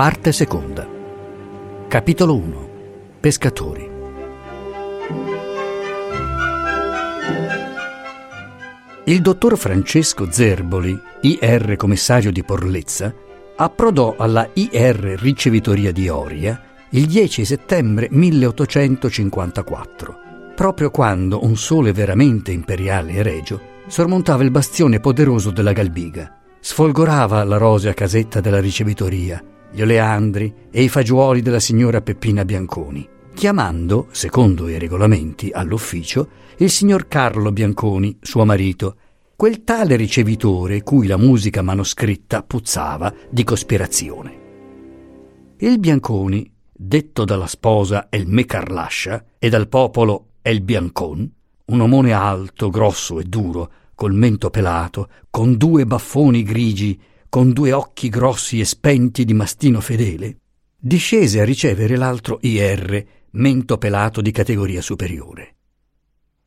Parte seconda. Capitolo 1. Pescatori. Il dottor Francesco Zerboli, IR commissario di Porlezza, approdò alla IR ricevitoria di Oria il 10 settembre 1854, proprio quando un sole veramente imperiale e regio sormontava il bastione poderoso della Galbiga, sfolgorava la rosea casetta della ricevitoria, gli oleandri e i fagioli della signora Peppina Bianconi, chiamando, secondo i regolamenti, all'ufficio il signor Carlo Bianconi, suo marito, quel tale ricevitore cui la musica manoscritta puzzava di cospirazione. Il Bianconi, detto dalla sposa El Mecarlascia e dal popolo El Biancon, un omone alto, grosso e duro, col mento pelato, con due baffoni grigi, con due occhi grossi e spenti di mastino fedele, discese a ricevere l'altro IR, mento pelato di categoria superiore.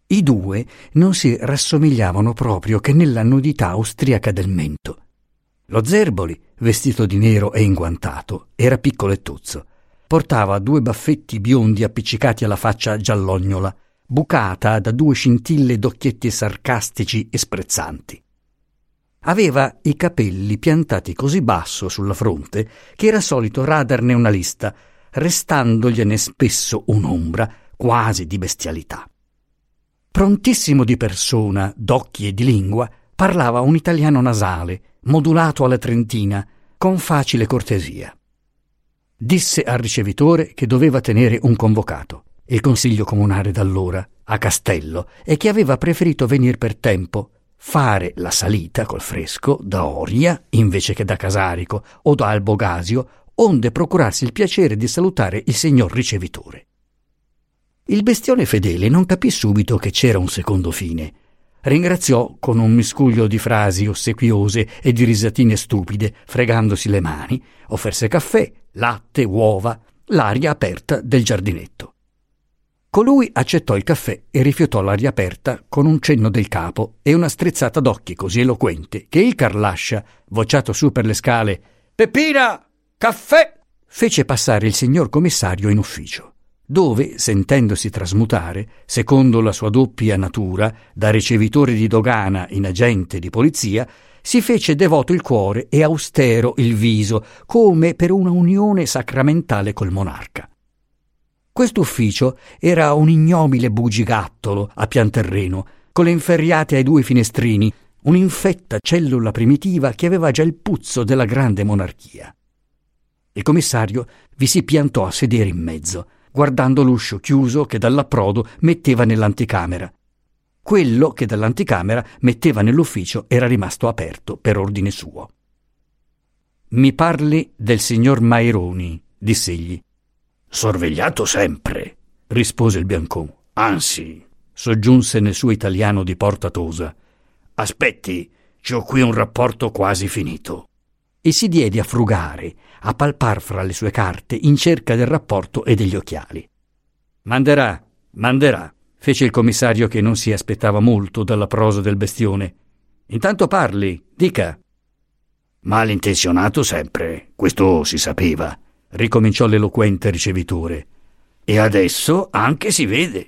I due non si rassomigliavano proprio che nella nudità austriaca del mento. Lo Zerboli, vestito di nero e inguantato, era piccolo e tozzo. Portava due baffetti biondi appiccicati alla faccia giallognola, bucata da due scintille d'occhietti sarcastici e sprezzanti. Aveva i capelli piantati così basso sulla fronte che era solito radarne una lista, restandogliene spesso un'ombra quasi di bestialità. Prontissimo di persona, d'occhi e di lingua, parlava un italiano nasale, modulato alla trentina, con facile cortesia. Disse al ricevitore che doveva tenere un convocato, il consiglio comunale d'allora, a Castello, e che aveva preferito venire per tempo, fare la salita col fresco da Oria invece che da Casarico o da Albogasio, onde procurarsi il piacere di salutare il signor ricevitore. Il bestione fedele non capì subito che c'era un secondo fine. Ringraziò con un miscuglio di frasi ossequiose e di risatine stupide, fregandosi le mani, offerse caffè, latte, uova, l'aria aperta del giardinetto. Colui accettò il caffè e rifiutò l'aria aperta con un cenno del capo e una strizzata d'occhi così eloquente che il Carlascia, vociato su per le scale Peppina! Caffè! fece passare il signor commissario in ufficio dove, sentendosi trasmutare, secondo la sua doppia natura, da ricevitore di dogana in agente di polizia, si fece devoto il cuore e austero il viso, come per una unione sacramentale col monarca. Quest'ufficio era un ignobile bugigattolo a pian terreno, con le inferriate ai due finestrini, un'infetta cellula primitiva che aveva già il puzzo della grande monarchia. Il commissario vi si piantò a sedere in mezzo, guardando l'uscio chiuso che dall'approdo metteva nell'anticamera. Quello che dall'anticamera metteva nell'ufficio era rimasto aperto per ordine suo. Mi parli del signor Maironi, diss'egli. Sorvegliato sempre, rispose il Biancon. Anzi, soggiunse nel suo italiano di Porta Tosa. Aspetti, ci ho qui un rapporto quasi finito. E si diede a frugare, a palpar fra le sue carte in cerca del rapporto e degli occhiali. Manderà, manderà, fece il commissario che non si aspettava molto dalla prosa del bestione. Intanto parli, dica. Malintenzionato sempre, questo si sapeva, ricominciò l'eloquente ricevitore. E adesso anche si vede.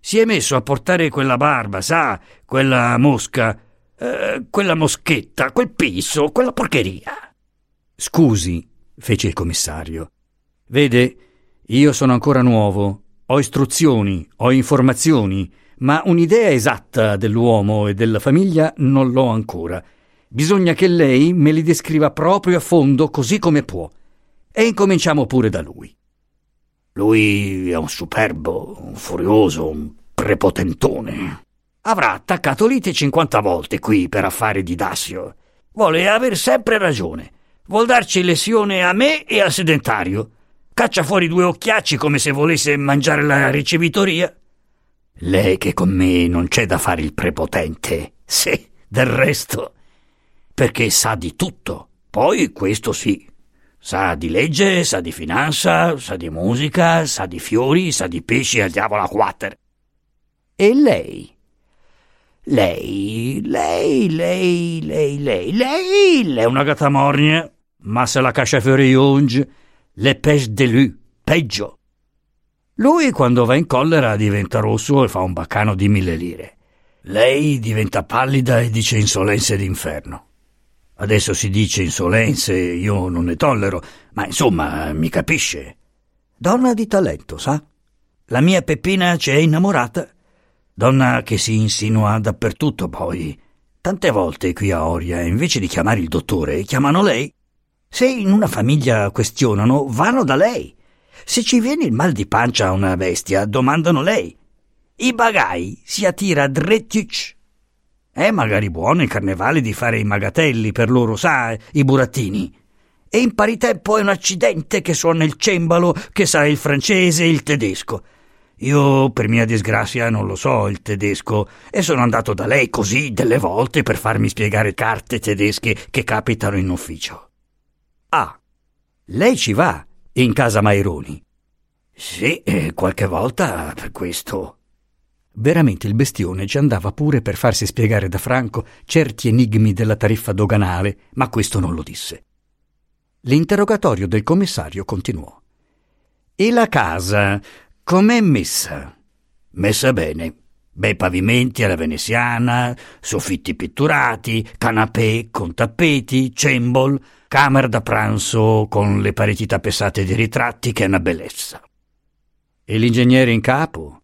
Si è messo a portare quella barba, sa, quella mosca, eh, quella moschetta, quel piso, quella porcheria. Scusi, fece il commissario. Vede, io sono ancora nuovo, ho istruzioni, ho informazioni, ma un'idea esatta dell'uomo e della famiglia non l'ho ancora. Bisogna che lei me li descriva proprio a fondo così come può. E incominciamo pure da lui. Lui è un superbo, un furioso, un prepotentone. Avrà attaccato lite 50 volte qui per affari di Dassio. Vuole aver sempre ragione. Vuol darci lesione a me e al sedentario. Caccia fuori due occhiacci come se volesse mangiare la ricevitoria. Lei che con me non c'è da fare il prepotente. Sì, del resto. Perché sa di tutto. Poi questo sì. Sa di legge, sa di finanza, sa di musica, sa di fiori, sa di pesci al diavolo a quater. E lei? Lei, lei, lei, lei, lei, lei, lei è una gatta mornia. Ma se la cascia fuori Unge, le pêche de lui, peggio. Lui quando va in collera diventa rosso e fa un baccano di mille lire. Lei diventa pallida e dice insolenze d'inferno. Adesso si dice insolenze, io non ne tollero, ma insomma, mi capisce. Donna di talento, sa? La mia Peppina ci è innamorata. Donna che si insinua dappertutto poi. Tante volte qui a Oria, invece di chiamare il dottore, chiamano lei. Se in una famiglia questionano, vanno da lei. Se ci viene il mal di pancia a una bestia, domandano lei. I bagai si attira drettiuc è magari buono in carnevale di fare i magatelli per loro, sa, i burattini. E in pari tempo è un accidente che suona il cembalo, che sa il francese e il tedesco. Io, per mia disgrazia, non lo so il tedesco e sono andato da lei così delle volte per farmi spiegare carte tedesche che capitano in ufficio. Ah, lei ci va in casa Maironi? Sì, qualche volta per questo. Veramente il bestione ci andava pure per farsi spiegare da Franco certi enigmi della tariffa doganale, ma questo non lo disse. L'interrogatorio del commissario continuò. E la casa com'è messa? Messa bene. Bei pavimenti alla veneziana, soffitti pitturati, canapè con tappeti, cembol, camera da pranzo con le pareti tappessate di ritratti che è una bellezza. E l'ingegnere in capo?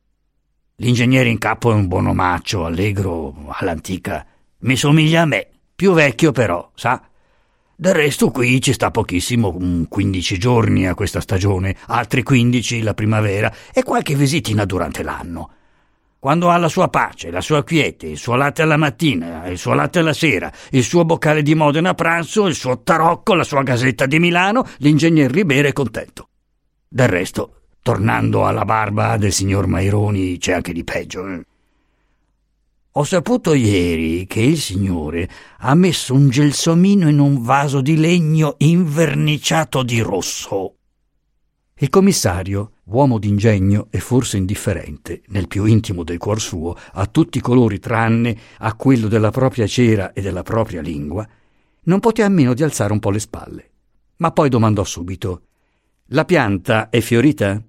L'ingegnere in capo è un buon omaccio, allegro, all'antica. Mi somiglia a me, più vecchio però, sa? Del resto qui ci sta pochissimo, 15 giorni a questa stagione, altri 15 la primavera e qualche visitina durante l'anno. Quando ha la sua pace, la sua quiete, il suo latte alla mattina, il suo latte alla sera, il suo boccale di Modena a pranzo, il suo tarocco, la sua gasetta di Milano, l'ingegner Ribera è contento. Del resto, Tornando alla barba del signor Maironi c'è anche di peggio. Eh? Ho saputo ieri che il signore ha messo un gelsomino in un vaso di legno inverniciato di rosso. Il commissario, uomo d'ingegno e forse indifferente, nel più intimo del cuor suo, a tutti i colori tranne a quello della propria cera e della propria lingua, non poté a meno di alzare un po' le spalle. Ma poi domandò subito: La pianta è fiorita?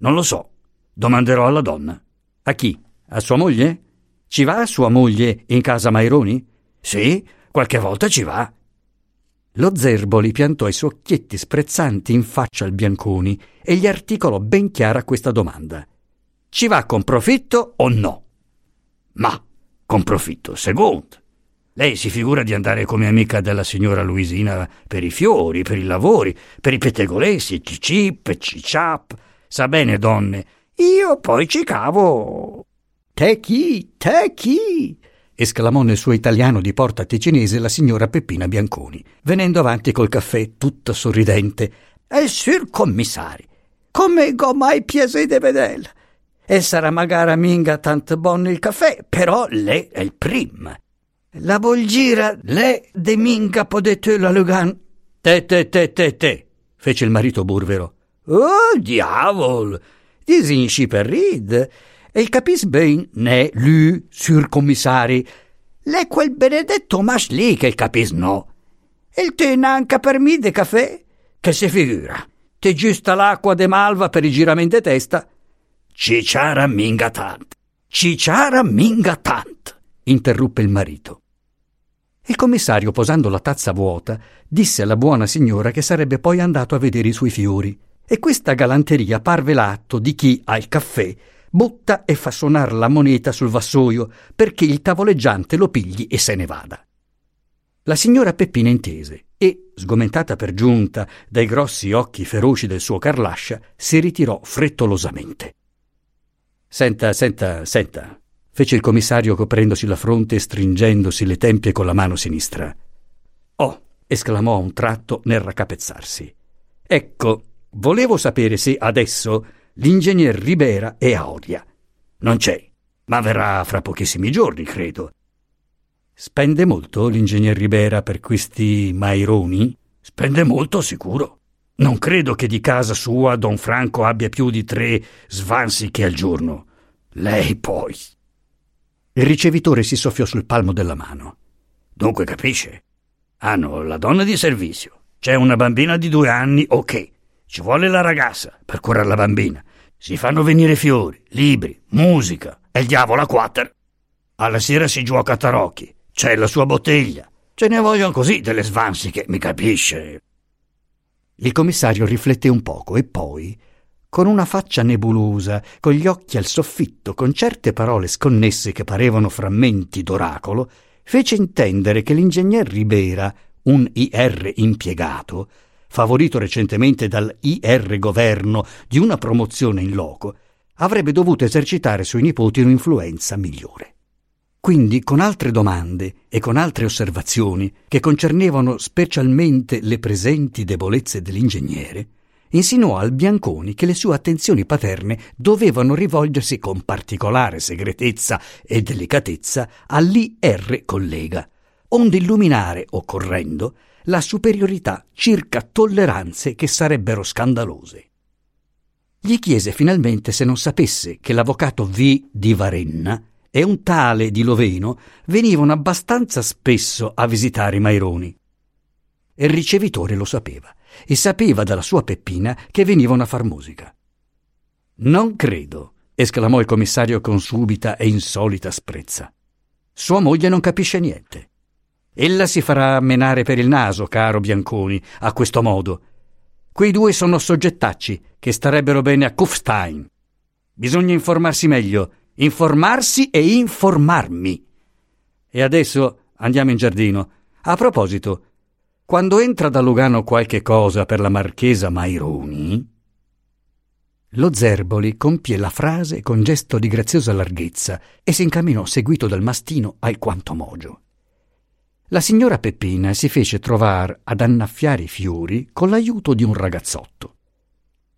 Non lo so. Domanderò alla donna. A chi? A sua moglie? Ci va sua moglie in casa Maironi? Sì, qualche volta ci va. Lo Zerboli piantò i suoi occhietti sprezzanti in faccia al Bianconi e gli articolò ben chiara questa domanda. Ci va con profitto o no? Ma, con profitto, secondo. Lei si figura di andare come amica della signora Luisina per i fiori, per i lavori, per i pettegolessi, cicip, ciciap, Sa bene, donne, io poi ci cavo. Te chi? Te chi? esclamò nel suo italiano di porta ticinese la signora Peppina Bianconi, venendo avanti col caffè tutta sorridente. È il sur commissario. Come go mai piacere di vederla. E sarà magari minga tanto buono il caffè, però lei è il primo. La bolgira, lei de minga potete la lugan. Te, te, te, te, te, fece il marito burvero. Oh, diavolo! Disinci per rid. E capis ben, ne, lui, surcommissari. L'è quel benedetto mas lì che capis no. E te nanca per me de caffè? Che si figura? Te giusta l'acqua de malva per i giramenti de testa? Cicciara minga tant. Cicciara minga tant, interruppe il marito. Il commissario, posando la tazza vuota, disse alla buona signora che sarebbe poi andato a vedere i suoi fiori e questa galanteria parve l'atto di chi, al caffè, butta e fa suonare la moneta sul vassoio perché il tavoleggiante lo pigli e se ne vada. La signora Peppina intese e, sgomentata per giunta dai grossi occhi feroci del suo Carlascia, si ritirò frettolosamente. Senta, senta, senta, fece il commissario coprendosi la fronte e stringendosi le tempie con la mano sinistra. Oh, esclamò a un tratto nel raccapezzarsi. Ecco, Volevo sapere se adesso l'ingegner Ribera è a Oria. Non c'è, ma verrà fra pochissimi giorni, credo. Spende molto l'ingegner Ribera per questi maironi? Spende molto, sicuro. Non credo che di casa sua Don Franco abbia più di tre svansiche al giorno. Lei poi. Il ricevitore si soffiò sul palmo della mano. Dunque capisce? Hanno la donna di servizio, C'è una bambina di due anni, ok. Ci vuole la ragazza per curare la bambina. Si fanno venire fiori, libri, musica e il diavolo a quattro. Alla sera si gioca a tarocchi. C'è la sua bottiglia. Ce ne vogliono così delle svansiche, mi capisce? Il commissario rifletté un poco e poi, con una faccia nebulosa, con gli occhi al soffitto, con certe parole sconnesse che parevano frammenti d'oracolo, fece intendere che l'ingegner Ribera, un IR impiegato, favorito recentemente dal IR governo di una promozione in loco, avrebbe dovuto esercitare sui nipoti un'influenza migliore. Quindi, con altre domande e con altre osservazioni che concernevano specialmente le presenti debolezze dell'ingegnere, insinuò al Bianconi che le sue attenzioni paterne dovevano rivolgersi con particolare segretezza e delicatezza all'IR collega, onde illuminare, occorrendo, la superiorità circa tolleranze che sarebbero scandalose. Gli chiese finalmente se non sapesse che l'avvocato V. di Varenna e un tale di Loveno venivano abbastanza spesso a visitare i Maironi. Il ricevitore lo sapeva e sapeva dalla sua Peppina che venivano a far musica. Non credo, esclamò il commissario con subita e insolita sprezza. Sua moglie non capisce niente. Ella si farà menare per il naso, caro Bianconi, a questo modo. Quei due sono soggettacci che starebbero bene a Kufstein. Bisogna informarsi meglio, informarsi e informarmi. E adesso andiamo in giardino. A proposito, quando entra da Lugano qualche cosa per la marchesa Maironi. Lo Zerboli compie la frase con gesto di graziosa larghezza e si incamminò seguito dal mastino alquanto mogio. La signora Peppina si fece trovare ad annaffiare i fiori con l'aiuto di un ragazzotto.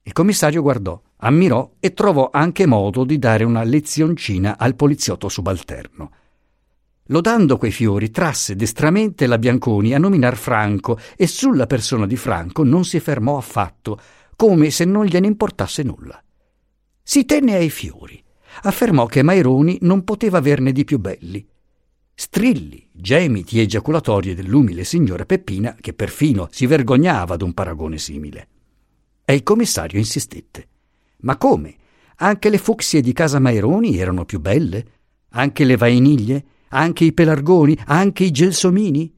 Il commissario guardò, ammirò e trovò anche modo di dare una lezioncina al poliziotto subalterno. Lodando quei fiori, trasse destramente la Bianconi a nominar Franco e sulla persona di Franco non si fermò affatto, come se non gliene importasse nulla. Si tenne ai fiori, affermò che Maironi non poteva averne di più belli strilli, gemiti e giaculatorie dell'umile signora Peppina, che perfino si vergognava d'un paragone simile. E il commissario insistette. Ma come? Anche le fucsie di casa Maironi erano più belle? Anche le vainiglie? Anche i pelargoni? Anche i gelsomini?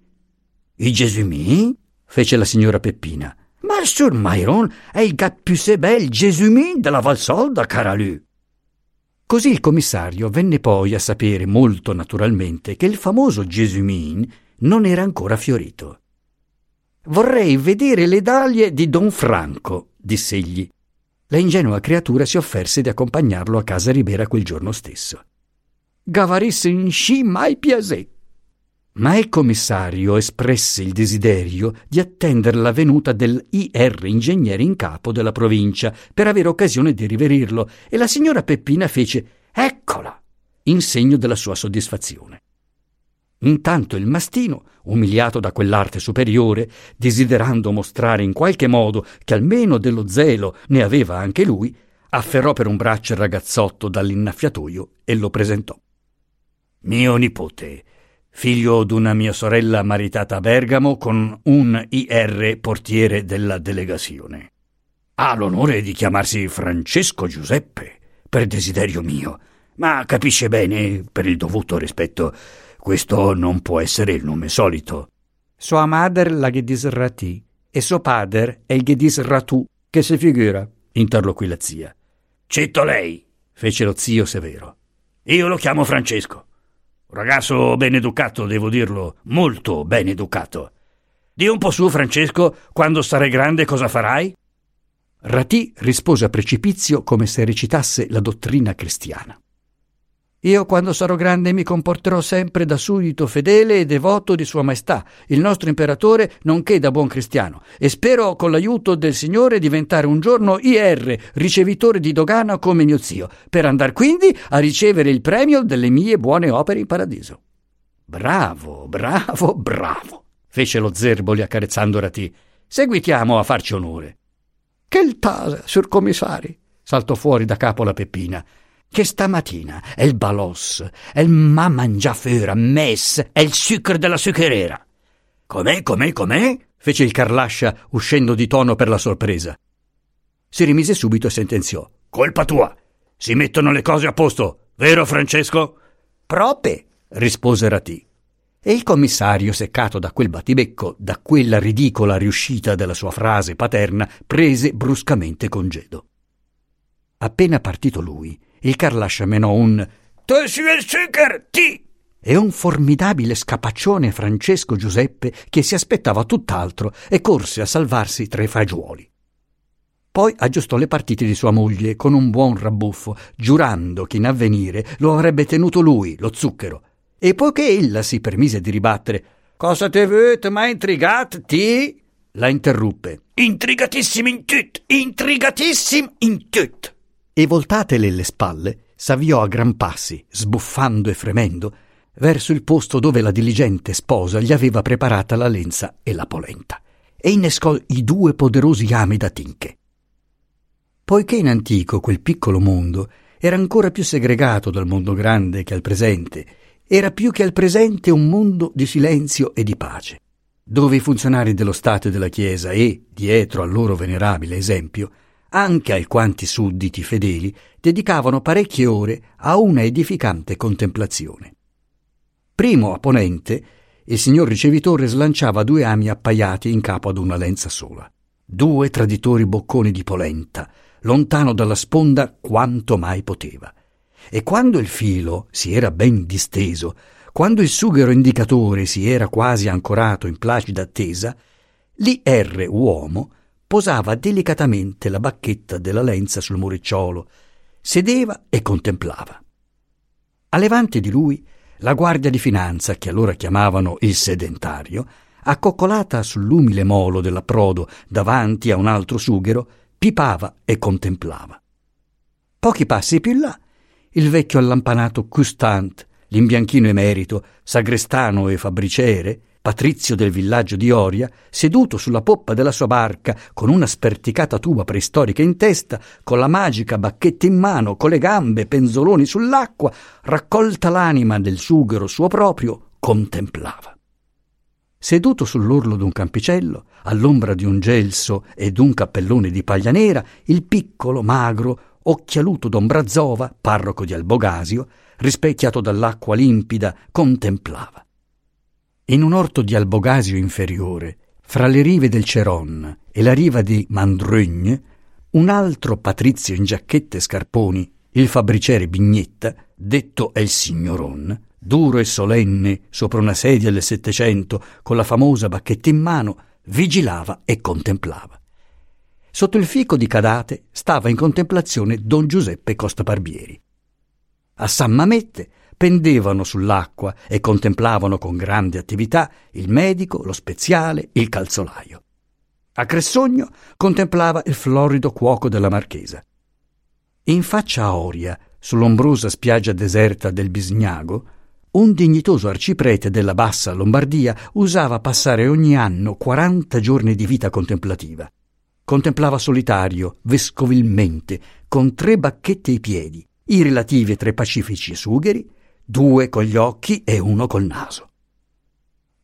I gesumini? fece la signora Peppina. Ma il sur Mairon è il gat più se bel gesumin della Valsolda, cara. Così il commissario venne poi a sapere molto naturalmente che il famoso Gesumin non era ancora fiorito. Vorrei vedere le daglie di Don Franco, diss'egli. La ingenua creatura si offerse di accompagnarlo a casa Ribera quel giorno stesso. Gavarisse in sci mai piasè. Ma il commissario espresse il desiderio di attendere la venuta del IR ingegnere in capo della provincia per avere occasione di riverirlo e la signora Peppina fece Eccola! in segno della sua soddisfazione. Intanto il mastino, umiliato da quell'arte superiore, desiderando mostrare in qualche modo che almeno dello zelo ne aveva anche lui, afferrò per un braccio il ragazzotto dall'innaffiatoio e lo presentò. Mio nipote, figlio d'una mia sorella maritata a Bergamo con un IR portiere della delegazione. Ha l'onore di chiamarsi Francesco Giuseppe, per desiderio mio, ma capisce bene, per il dovuto rispetto, questo non può essere il nome solito. Sua madre la Ghedis Rati e suo padre è il Ghedis Ratu, che si figura, interloquì la zia. Citto lei, fece lo zio severo. Io lo chiamo Francesco. Ragazzo ben educato, devo dirlo, molto ben educato. Di un po' su, Francesco, quando sarai grande cosa farai? Ratì rispose a precipizio come se recitasse la dottrina cristiana. Io quando sarò grande mi comporterò sempre da suddito fedele e devoto di Sua Maestà, il nostro imperatore, nonché da buon cristiano, e spero con l'aiuto del Signore diventare un giorno IR, ricevitore di dogana come mio zio, per andar quindi a ricevere il premio delle mie buone opere in paradiso. Bravo, bravo, bravo, fece lo Zerboli accarezzando Ratì. Seguitiamo a farci onore. Che il tasa, sur commissari, saltò fuori da capo la Peppina che stamattina è il balos, il mamangiafera, mess, è il sucre della succherera. Com'è, com'è, com'è? fece il Carlascia uscendo di tono per la sorpresa. Si rimise subito e sentenziò. Colpa tua. Si mettono le cose a posto, vero Francesco? Prope, rispose Ratì. E il commissario, seccato da quel battibecco, da quella ridicola riuscita della sua frase paterna, prese bruscamente congedo. Appena partito lui, il Carlascia menò un Tu sei il Zucker, ti! e un formidabile scapaccione Francesco Giuseppe che si aspettava tutt'altro e corse a salvarsi tra i fagioli. Poi aggiustò le partite di sua moglie con un buon rabbuffo, giurando che in avvenire lo avrebbe tenuto lui, lo zucchero. E poiché ella si permise di ribattere Cosa te vete, ma intrigat, ti? la interruppe. Intrigatissimo in tut, intrigatissimo in tut. E voltatele le spalle, s'avviò a gran passi, sbuffando e fremendo, verso il posto dove la diligente sposa gli aveva preparata la lenza e la polenta, e innescò i due poderosi ami da tinche. Poiché in antico quel piccolo mondo era ancora più segregato dal mondo grande che al presente, era più che al presente un mondo di silenzio e di pace, dove i funzionari dello Stato e della Chiesa e, dietro al loro venerabile esempio, anche alquanti sudditi fedeli dedicavano parecchie ore a una edificante contemplazione. Primo a ponente, il signor ricevitore slanciava due ami appaiati in capo ad una lenza sola. Due traditori bocconi di polenta, lontano dalla sponda quanto mai poteva. E quando il filo si era ben disteso, quando il sughero indicatore si era quasi ancorato in placida attesa, l'I.R. uomo posava delicatamente la bacchetta della lenza sul muricciolo, sedeva e contemplava. A levante di lui la guardia di finanza, che allora chiamavano il sedentario, accoccolata sull'umile molo dell'approdo davanti a un altro sughero, pipava e contemplava. Pochi passi più là, il vecchio allampanato Custant, l'imbianchino emerito, sagrestano e fabbriciere, patrizio del villaggio di Oria, seduto sulla poppa della sua barca, con una sperticata tuba preistorica in testa, con la magica bacchetta in mano, con le gambe penzoloni sull'acqua, raccolta l'anima del sughero suo proprio, contemplava. Seduto sull'orlo d'un campicello, all'ombra di un gelso e d'un cappellone di paglia nera, il piccolo, magro, occhialuto don Brazova, parroco di Albogasio, rispecchiato dall'acqua limpida, contemplava. In un orto di Albogasio inferiore, fra le rive del Ceron e la riva di Mandrugne, un altro patrizio in giacchette e scarponi, il fabbriciere Bignetta, detto El Signoron, duro e solenne sopra una sedia del Settecento con la famosa bacchetta in mano, vigilava e contemplava. Sotto il fico di Cadate stava in contemplazione don Giuseppe Costa Barbieri. A San Mamette pendevano sull'acqua e contemplavano con grande attività il medico, lo speziale, il calzolaio. A Cressogno contemplava il florido cuoco della marchesa. In faccia a Oria, sull'ombrosa spiaggia deserta del Bisgnago, un dignitoso arciprete della bassa Lombardia usava passare ogni anno quaranta giorni di vita contemplativa. Contemplava solitario, vescovilmente, con tre bacchette ai piedi, i relativi tre pacifici sugheri, due con gli occhi e uno col naso.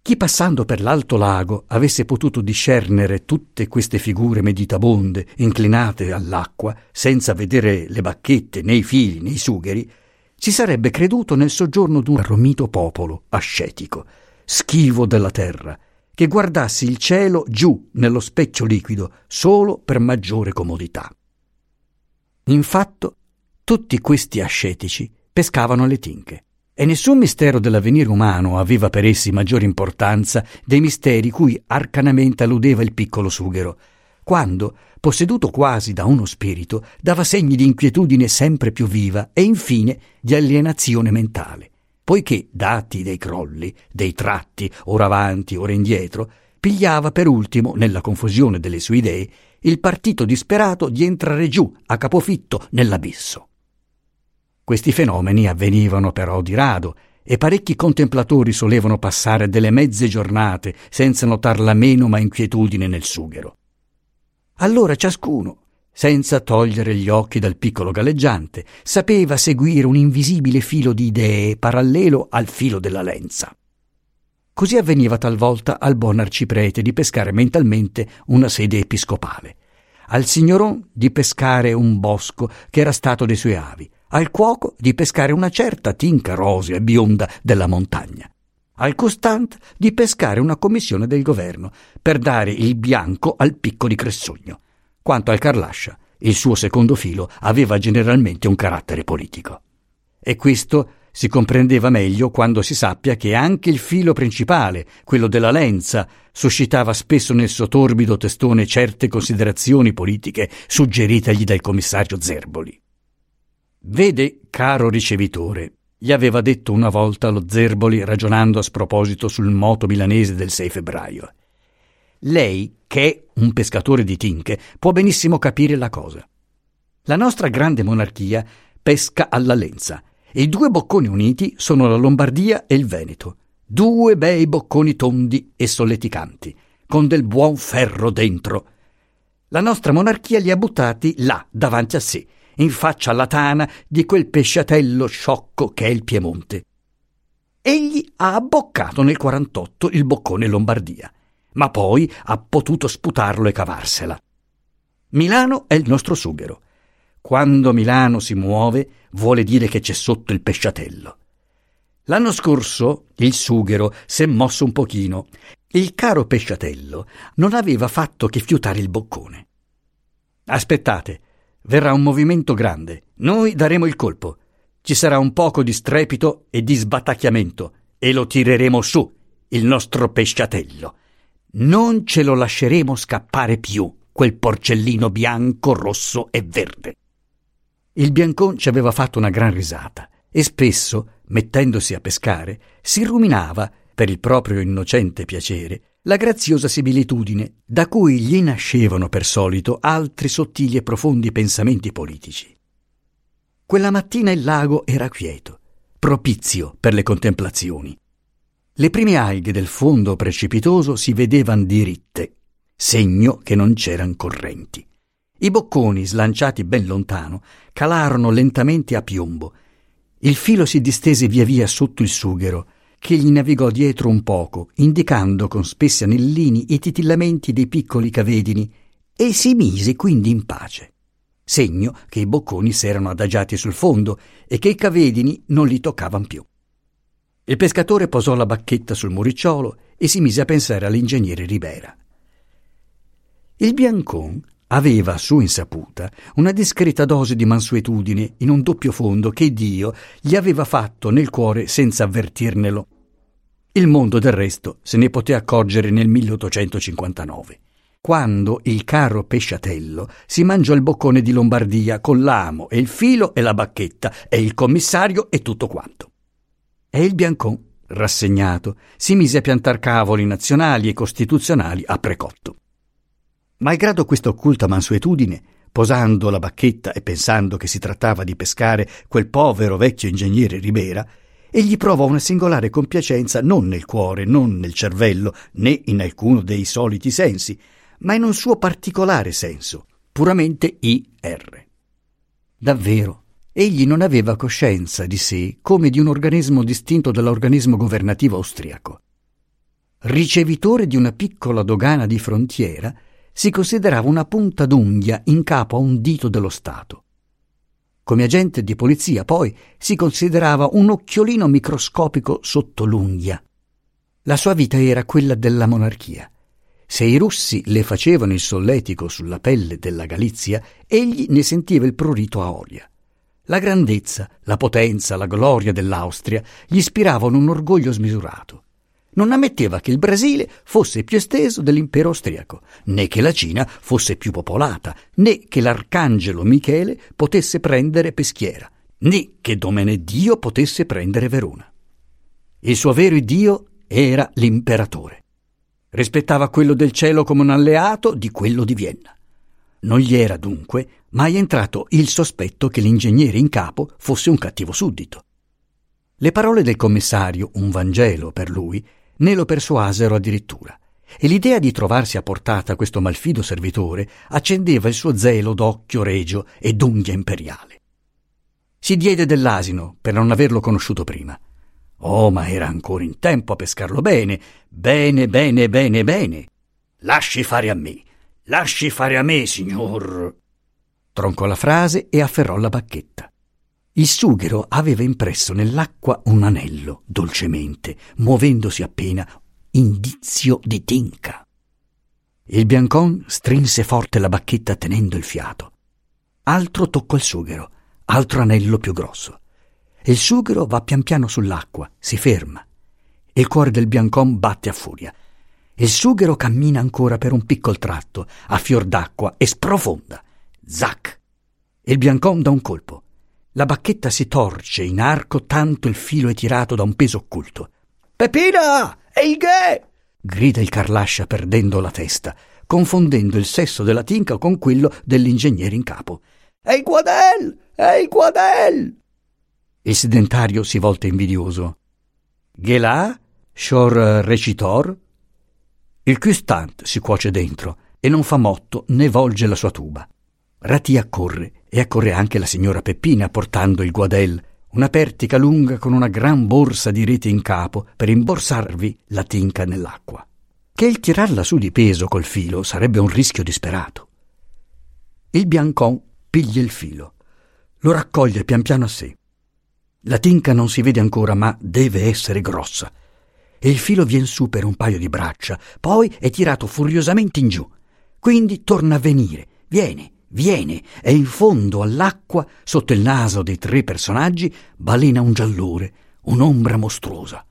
Chi passando per l'alto lago avesse potuto discernere tutte queste figure meditabonde inclinate all'acqua, senza vedere le bacchette né i fili né i sugheri, si sarebbe creduto nel soggiorno d'un romito popolo ascetico, schivo della terra, che guardasse il cielo giù nello specchio liquido solo per maggiore comodità. In fatto, tutti questi ascetici pescavano le tinche e nessun mistero dell'avvenire umano aveva per essi maggiore importanza dei misteri cui arcanamente alludeva il piccolo sughero, quando, posseduto quasi da uno spirito, dava segni di inquietudine sempre più viva e infine di alienazione mentale, poiché, dati dei crolli, dei tratti, ora avanti, ora indietro, pigliava per ultimo, nella confusione delle sue idee, il partito disperato di entrare giù a capofitto nell'abisso. Questi fenomeni avvenivano però di rado e parecchi contemplatori solevano passare delle mezze giornate senza notar la menoma inquietudine nel sughero. Allora ciascuno, senza togliere gli occhi dal piccolo galleggiante, sapeva seguire un invisibile filo di idee parallelo al filo della lenza. Così avveniva talvolta al buon arciprete di pescare mentalmente una sede episcopale, al signoron di pescare un bosco che era stato dei suoi avi, al cuoco di pescare una certa tinca rosea e bionda della montagna, al costant di pescare una commissione del governo per dare il bianco al picco di Cressogno. Quanto al Carlascia, il suo secondo filo aveva generalmente un carattere politico. E questo si comprendeva meglio quando si sappia che anche il filo principale, quello della lenza, suscitava spesso nel suo torbido testone certe considerazioni politiche suggeritegli dal commissario Zerboli. Vede, caro ricevitore, gli aveva detto una volta lo Zerboli ragionando a sproposito sul moto milanese del 6 febbraio. Lei, che è un pescatore di tinche, può benissimo capire la cosa. La nostra grande monarchia pesca alla lenza e i due bocconi uniti sono la Lombardia e il Veneto. Due bei bocconi tondi e solleticanti, con del buon ferro dentro. La nostra monarchia li ha buttati là, davanti a sé, in faccia alla tana di quel pesciatello sciocco che è il Piemonte. Egli ha abboccato nel 48 il boccone Lombardia, ma poi ha potuto sputarlo e cavarsela. Milano è il nostro sughero. Quando Milano si muove, vuole dire che c'è sotto il pesciatello. L'anno scorso il sughero si è mosso un pochino. Il caro pesciatello non aveva fatto che fiutare il boccone. Aspettate, verrà un movimento grande. Noi daremo il colpo. Ci sarà un poco di strepito e di sbatacchiamento e lo tireremo su, il nostro pesciatello. Non ce lo lasceremo scappare più, quel porcellino bianco, rosso e verde. Il biancon ci aveva fatto una gran risata e spesso, mettendosi a pescare, si ruminava, per il proprio innocente piacere, la graziosa similitudine da cui gli nascevano per solito altri sottili e profondi pensamenti politici. Quella mattina il lago era quieto, propizio per le contemplazioni. Le prime alghe del fondo precipitoso si vedevano diritte, segno che non c'erano correnti. I bocconi, slanciati ben lontano, calarono lentamente a piombo. Il filo si distese via via sotto il sughero, che gli navigò dietro un poco, indicando con spessi anellini i titillamenti dei piccoli cavedini, e si mise quindi in pace. Segno che i bocconi s'erano adagiati sul fondo e che i cavedini non li toccavano più. Il pescatore posò la bacchetta sul muricciolo e si mise a pensare all'ingegnere Ribera. Il biancon aveva a sua insaputa una discreta dose di mansuetudine in un doppio fondo che Dio gli aveva fatto nel cuore senza avvertirnelo. Il mondo del resto se ne poté accorgere nel 1859, quando il caro pesciatello si mangiò il boccone di Lombardia con l'amo e il filo e la bacchetta e il commissario e tutto quanto. E il Biancon, rassegnato, si mise a piantar cavoli nazionali e costituzionali a precotto. Malgrado questa occulta mansuetudine, posando la bacchetta e pensando che si trattava di pescare quel povero vecchio ingegnere Ribera, egli prova una singolare compiacenza non nel cuore, non nel cervello, né in alcuno dei soliti sensi, ma in un suo particolare senso, puramente IR. Davvero, egli non aveva coscienza di sé come di un organismo distinto dall'organismo governativo austriaco. Ricevitore di una piccola dogana di frontiera, si considerava una punta d'unghia in capo a un dito dello Stato. Come agente di polizia, poi, si considerava un occhiolino microscopico sotto l'unghia. La sua vita era quella della monarchia. Se i russi le facevano il solletico sulla pelle della Galizia, egli ne sentiva il prurito a Oria. La grandezza, la potenza, la gloria dell'Austria gli ispiravano un orgoglio smisurato non ammetteva che il Brasile fosse più esteso dell'impero austriaco, né che la Cina fosse più popolata, né che l'arcangelo Michele potesse prendere Peschiera, né che Domenedio potesse prendere Verona. Il suo vero Dio era l'imperatore. Rispettava quello del cielo come un alleato di quello di Vienna. Non gli era dunque mai entrato il sospetto che l'ingegnere in capo fosse un cattivo suddito. Le parole del commissario, un Vangelo per lui, ne lo persuasero addirittura, e l'idea di trovarsi a portata questo malfido servitore accendeva il suo zelo d'occhio regio e d'unghia imperiale. Si diede dell'asino per non averlo conosciuto prima. Oh, ma era ancora in tempo a pescarlo bene, bene, bene, bene, bene. Lasci fare a me, lasci fare a me, signor. Troncò la frase e afferrò la bacchetta. Il sughero aveva impresso nell'acqua un anello, dolcemente, muovendosi appena, indizio di tinca. Il biancon strinse forte la bacchetta tenendo il fiato. Altro toccò il sughero, altro anello più grosso. Il sughero va pian piano sull'acqua, si ferma. Il cuore del biancon batte a furia. Il sughero cammina ancora per un piccolo tratto, a fior d'acqua, e sprofonda. Zac! Il biancon dà un colpo. La bacchetta si torce in arco tanto il filo è tirato da un peso occulto. Pepina! Il ghe! grida il Carlascia perdendo la testa, confondendo il sesso della tinca con quello dell'ingegnere in capo. Guadel! È il guadel! Il sedentario si volta invidioso. Ghelà, shor recitor? Il custant si cuoce dentro e non fa motto né volge la sua tuba. Rati accorre e accorre anche la signora Peppina portando il guadel, una pertica lunga con una gran borsa di rete in capo per imborsarvi la tinca nell'acqua. Che il tirarla su di peso col filo sarebbe un rischio disperato. Il biancon piglia il filo, lo raccoglie pian piano a sé. La tinca non si vede ancora, ma deve essere grossa. E il filo vien su per un paio di braccia, poi è tirato furiosamente in giù. Quindi torna a venire, viene, viene, e in fondo all'acqua, sotto il naso dei tre personaggi, balena un giallore, un'ombra mostruosa.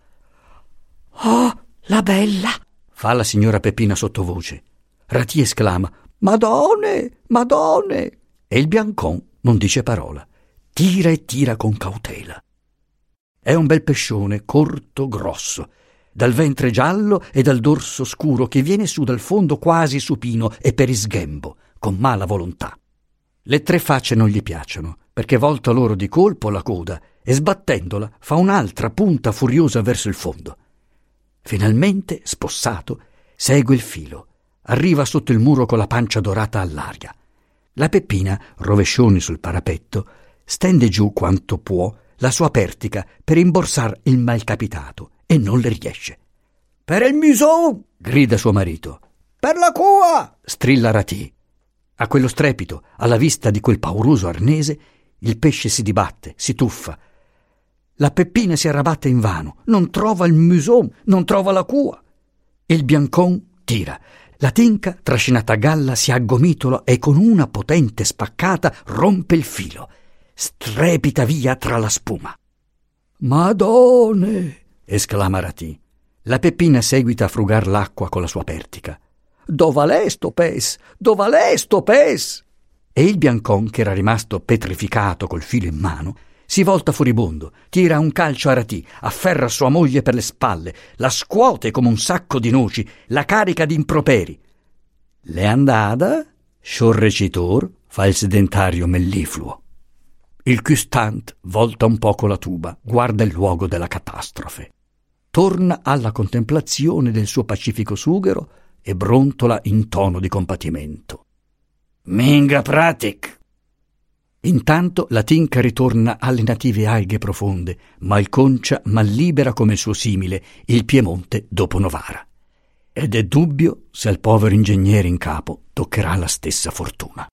Oh, la bella! fa la signora Peppina sottovoce. Rati esclama: Madone, madone! E il biancon non dice parola tira e tira con cautela. È un bel pescione, corto, grosso, dal ventre giallo e dal dorso scuro che viene su dal fondo quasi supino e per isghembo, con mala volontà. Le tre facce non gli piacciono, perché volta loro di colpo la coda e sbattendola fa un'altra punta furiosa verso il fondo. Finalmente, spossato, segue il filo, arriva sotto il muro con la pancia dorata all'aria. La Peppina, rovescioni sul parapetto, stende giù quanto può la sua pertica per imborsar il malcapitato e non le riesce. Per il muson! grida suo marito. Per la cua! strilla Ratì. A quello strepito, alla vista di quel pauroso arnese, il pesce si dibatte, si tuffa. La Peppina si arrabatta invano, non trova il muson, non trova la cua. Il biancon tira. La tinca, trascinata a galla, si aggomitola e con una potente spaccata rompe il filo strepita via tra la spuma. Madone! esclama Ratì. La Peppina seguita a frugar l'acqua con la sua pertica. Dove l'è sto pes? Dove l'è sto pes? E il biancon, che era rimasto petrificato col filo in mano, si volta furibondo, tira un calcio a Ratì, afferra sua moglie per le spalle, la scuote come un sacco di noci, la carica di improperi. Le andada, sciorrecitor, fa il sedentario mellifluo. Il custant volta un poco la tuba, guarda il luogo della catastrofe. Torna alla contemplazione del suo pacifico sughero e brontola in tono di compatimento. Minga pratic! Intanto la tinca ritorna alle native alghe profonde, malconcia ma libera come il suo simile, il Piemonte dopo Novara. Ed è dubbio se al povero ingegnere in capo toccherà la stessa fortuna.